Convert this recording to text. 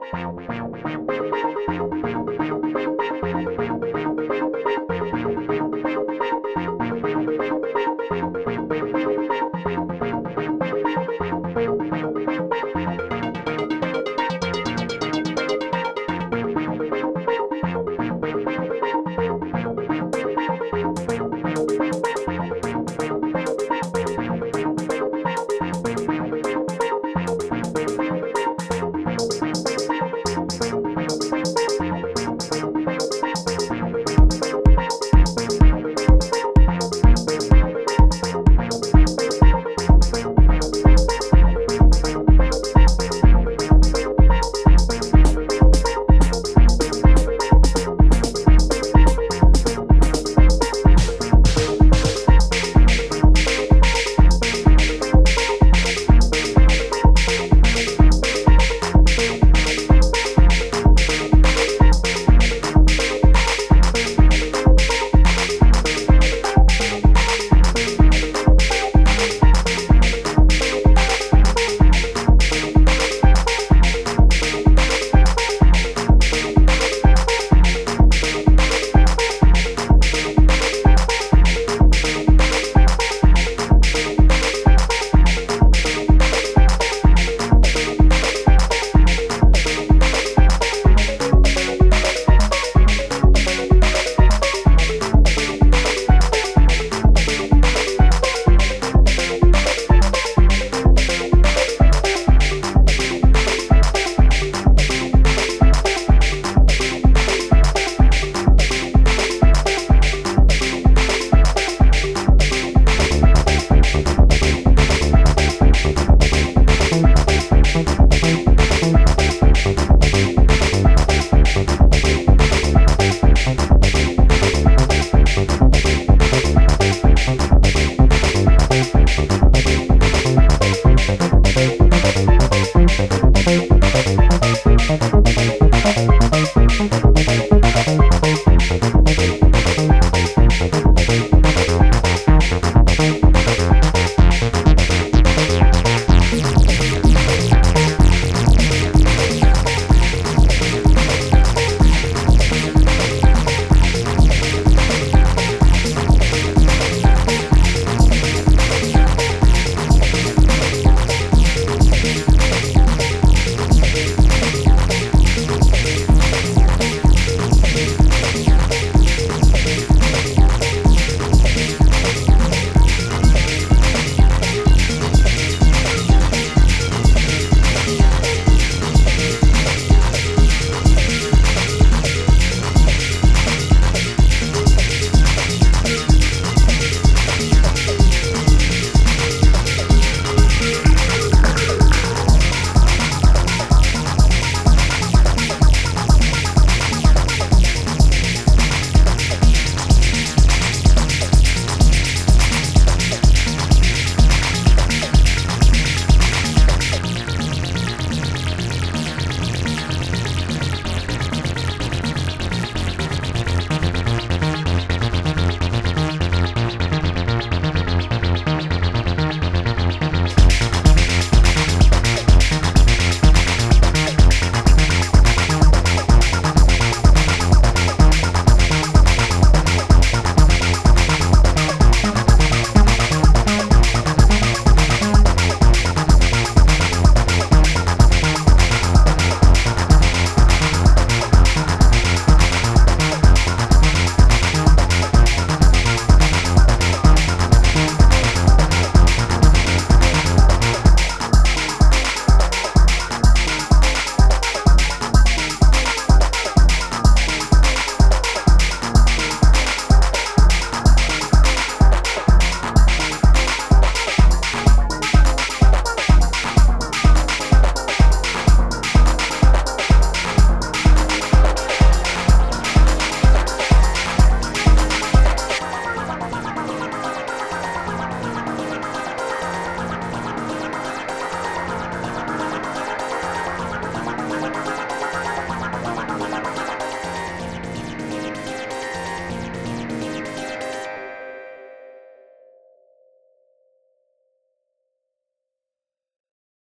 Wow, wow, wow, wow.